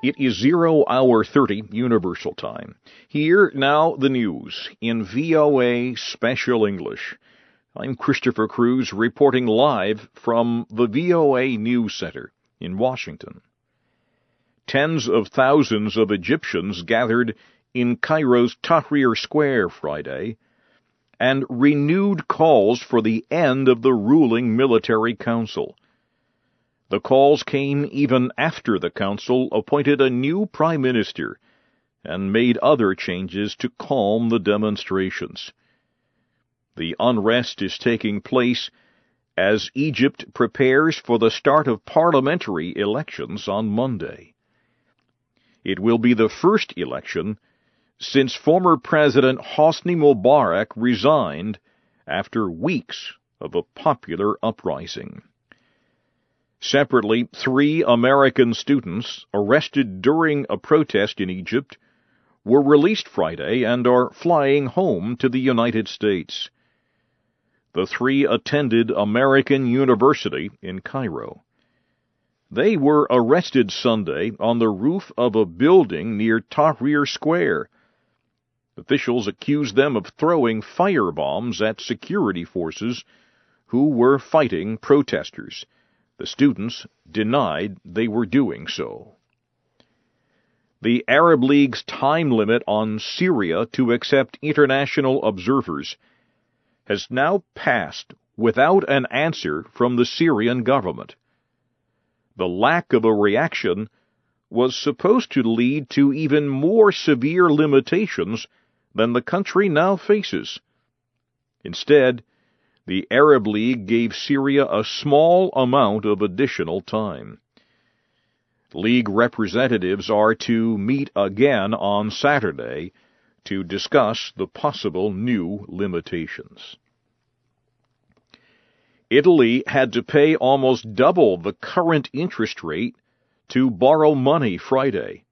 It is 0 hour 30 Universal Time. Here now the news in VOA Special English. I'm Christopher Cruz reporting live from the VOA News Center in Washington. Tens of thousands of Egyptians gathered in Cairo's Tahrir Square Friday and renewed calls for the end of the ruling military council. The calls came even after the council appointed a new prime minister and made other changes to calm the demonstrations. The unrest is taking place as Egypt prepares for the start of parliamentary elections on Monday. It will be the first election since former President Hosni Mubarak resigned after weeks of a popular uprising. Separately, three American students arrested during a protest in Egypt were released Friday and are flying home to the United States. The three attended American University in Cairo. They were arrested Sunday on the roof of a building near Tahrir Square. Officials accused them of throwing firebombs at security forces who were fighting protesters. The students denied they were doing so. The Arab League's time limit on Syria to accept international observers has now passed without an answer from the Syrian government. The lack of a reaction was supposed to lead to even more severe limitations than the country now faces. Instead, the Arab League gave Syria a small amount of additional time. League representatives are to meet again on Saturday to discuss the possible new limitations. Italy had to pay almost double the current interest rate to borrow money Friday.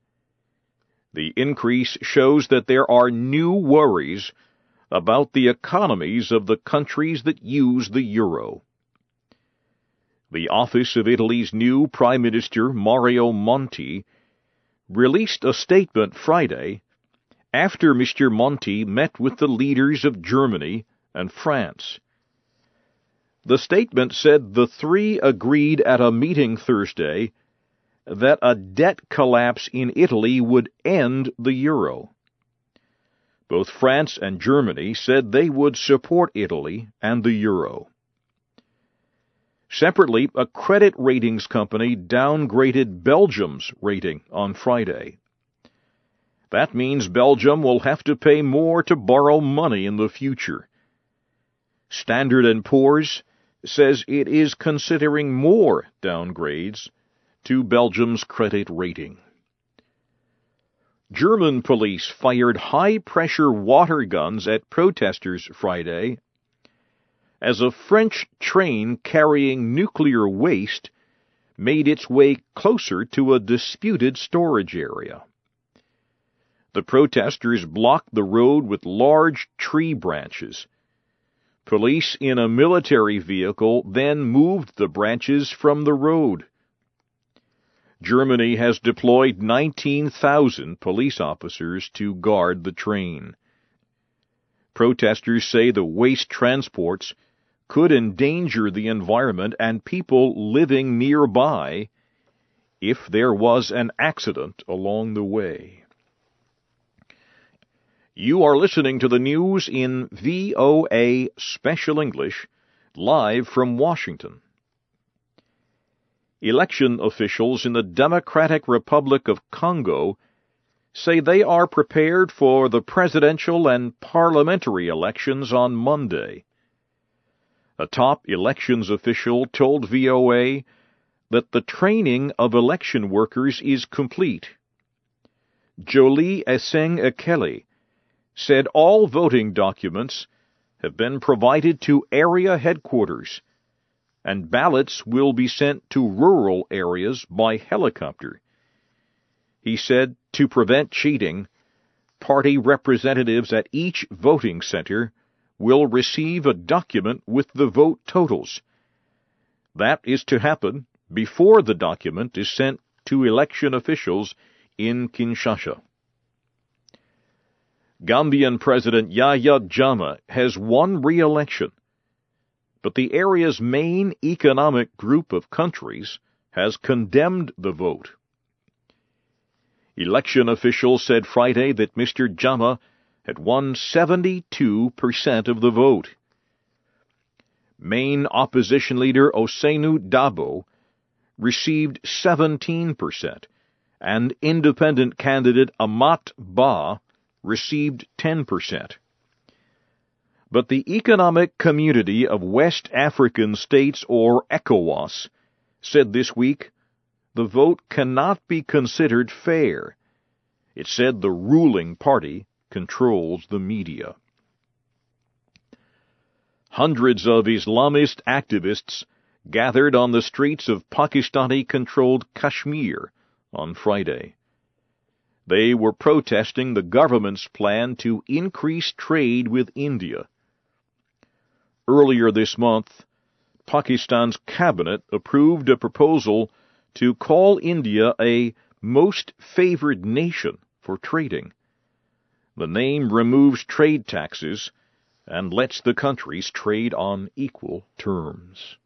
The increase shows that there are new worries about the economies of the countries that use the euro. The office of Italy's new Prime Minister, Mario Monti, released a statement Friday after Mr. Monti met with the leaders of Germany and France. The statement said the three agreed at a meeting Thursday that a debt collapse in Italy would end the euro. Both France and Germany said they would support Italy and the euro. Separately, a credit ratings company downgraded Belgium's rating on Friday. That means Belgium will have to pay more to borrow money in the future. Standard & Poor's says it is considering more downgrades to Belgium's credit rating. German police fired high pressure water guns at protesters Friday as a French train carrying nuclear waste made its way closer to a disputed storage area. The protesters blocked the road with large tree branches. Police in a military vehicle then moved the branches from the road. Germany has deployed 19,000 police officers to guard the train. Protesters say the waste transports could endanger the environment and people living nearby if there was an accident along the way. You are listening to the news in VOA Special English, live from Washington. Election officials in the Democratic Republic of Congo say they are prepared for the presidential and parliamentary elections on Monday. A top elections official told VOA that the training of election workers is complete. Jolie Esseng Ekeli said all voting documents have been provided to area headquarters and ballots will be sent to rural areas by helicopter. He said to prevent cheating, party representatives at each voting center will receive a document with the vote totals. That is to happen before the document is sent to election officials in Kinshasa. Gambian President Yahya Jammeh has won re-election, but the area's main economic group of countries has condemned the vote. Election officials said Friday that Mr. Jammeh had won 72% of the vote. Main opposition leader Ousainou Darboe received 17%, and independent candidate Amat Ba received 10%. But the Economic Community of West African States, or ECOWAS, said this week the vote cannot be considered fair. It said the ruling party controls the media. Hundreds of Islamist activists gathered on the streets of Pakistani controlled Kashmir on Friday. They were protesting the government's plan to increase trade with India. Earlier this month, Pakistan's cabinet approved a proposal to call India a most favored nation for trading. The name removes trade taxes and lets the countries trade on equal terms.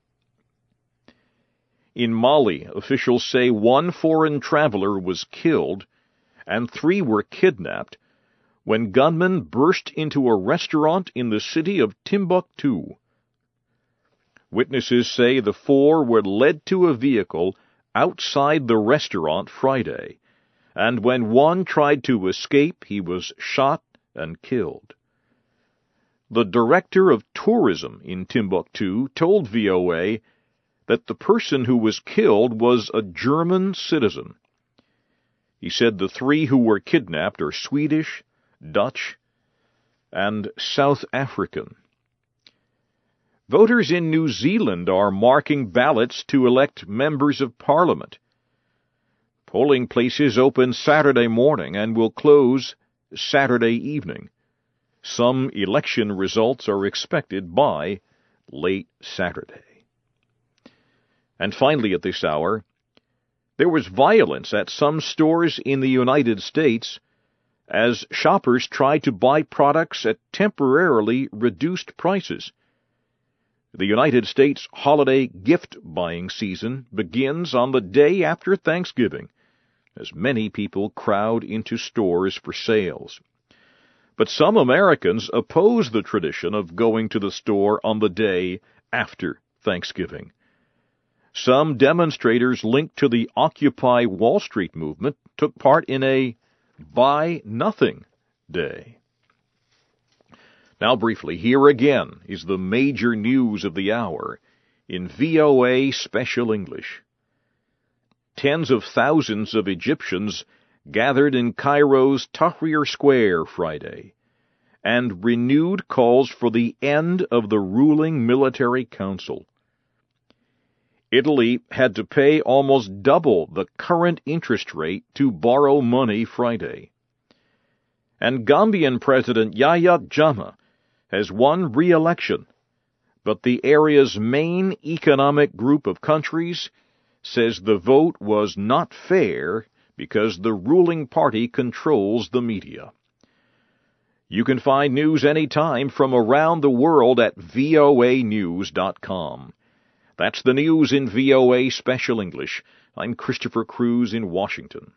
In Mali, officials say one foreign traveler was killed and three were kidnapped when gunmen burst into a restaurant in the city of Timbuktu. Witnesses say the four were led to a vehicle outside the restaurant Friday, and when one tried to escape, he was shot and killed. The director of tourism in Timbuktu told VOA that the person who was killed was a German citizen. He said the three who were kidnapped are Swedish, Dutch, and South African. Voters in New Zealand are marking ballots to elect members of parliament. Polling places open Saturday morning and will close Saturday evening. Some election results are expected by late Saturday. And finally, at this hour, there was violence at some stores in the United States as shoppers try to buy products at temporarily reduced prices. The United States holiday gift buying season begins on the day after Thanksgiving, as many people crowd into stores for sales. But some Americans oppose the tradition of going to the store on the day after Thanksgiving. Some demonstrators linked to the Occupy Wall Street movement took part in a Buy Nothing Day. Now, briefly, here again is the major news of the hour in VOA Special English. Tens of thousands of Egyptians gathered in Cairo's Tahrir Square Friday and renewed calls for the end of the ruling military council. Italy had to pay almost double the current interest rate to borrow money Friday. And Gambian President Yahya Jammeh has won re-election, but the area's main economic group of countries says the vote was not fair because the ruling party controls the media. You can find news anytime from around the world at voanews.com. That's the news in VOA Special English. I'm Christopher Cruz in Washington.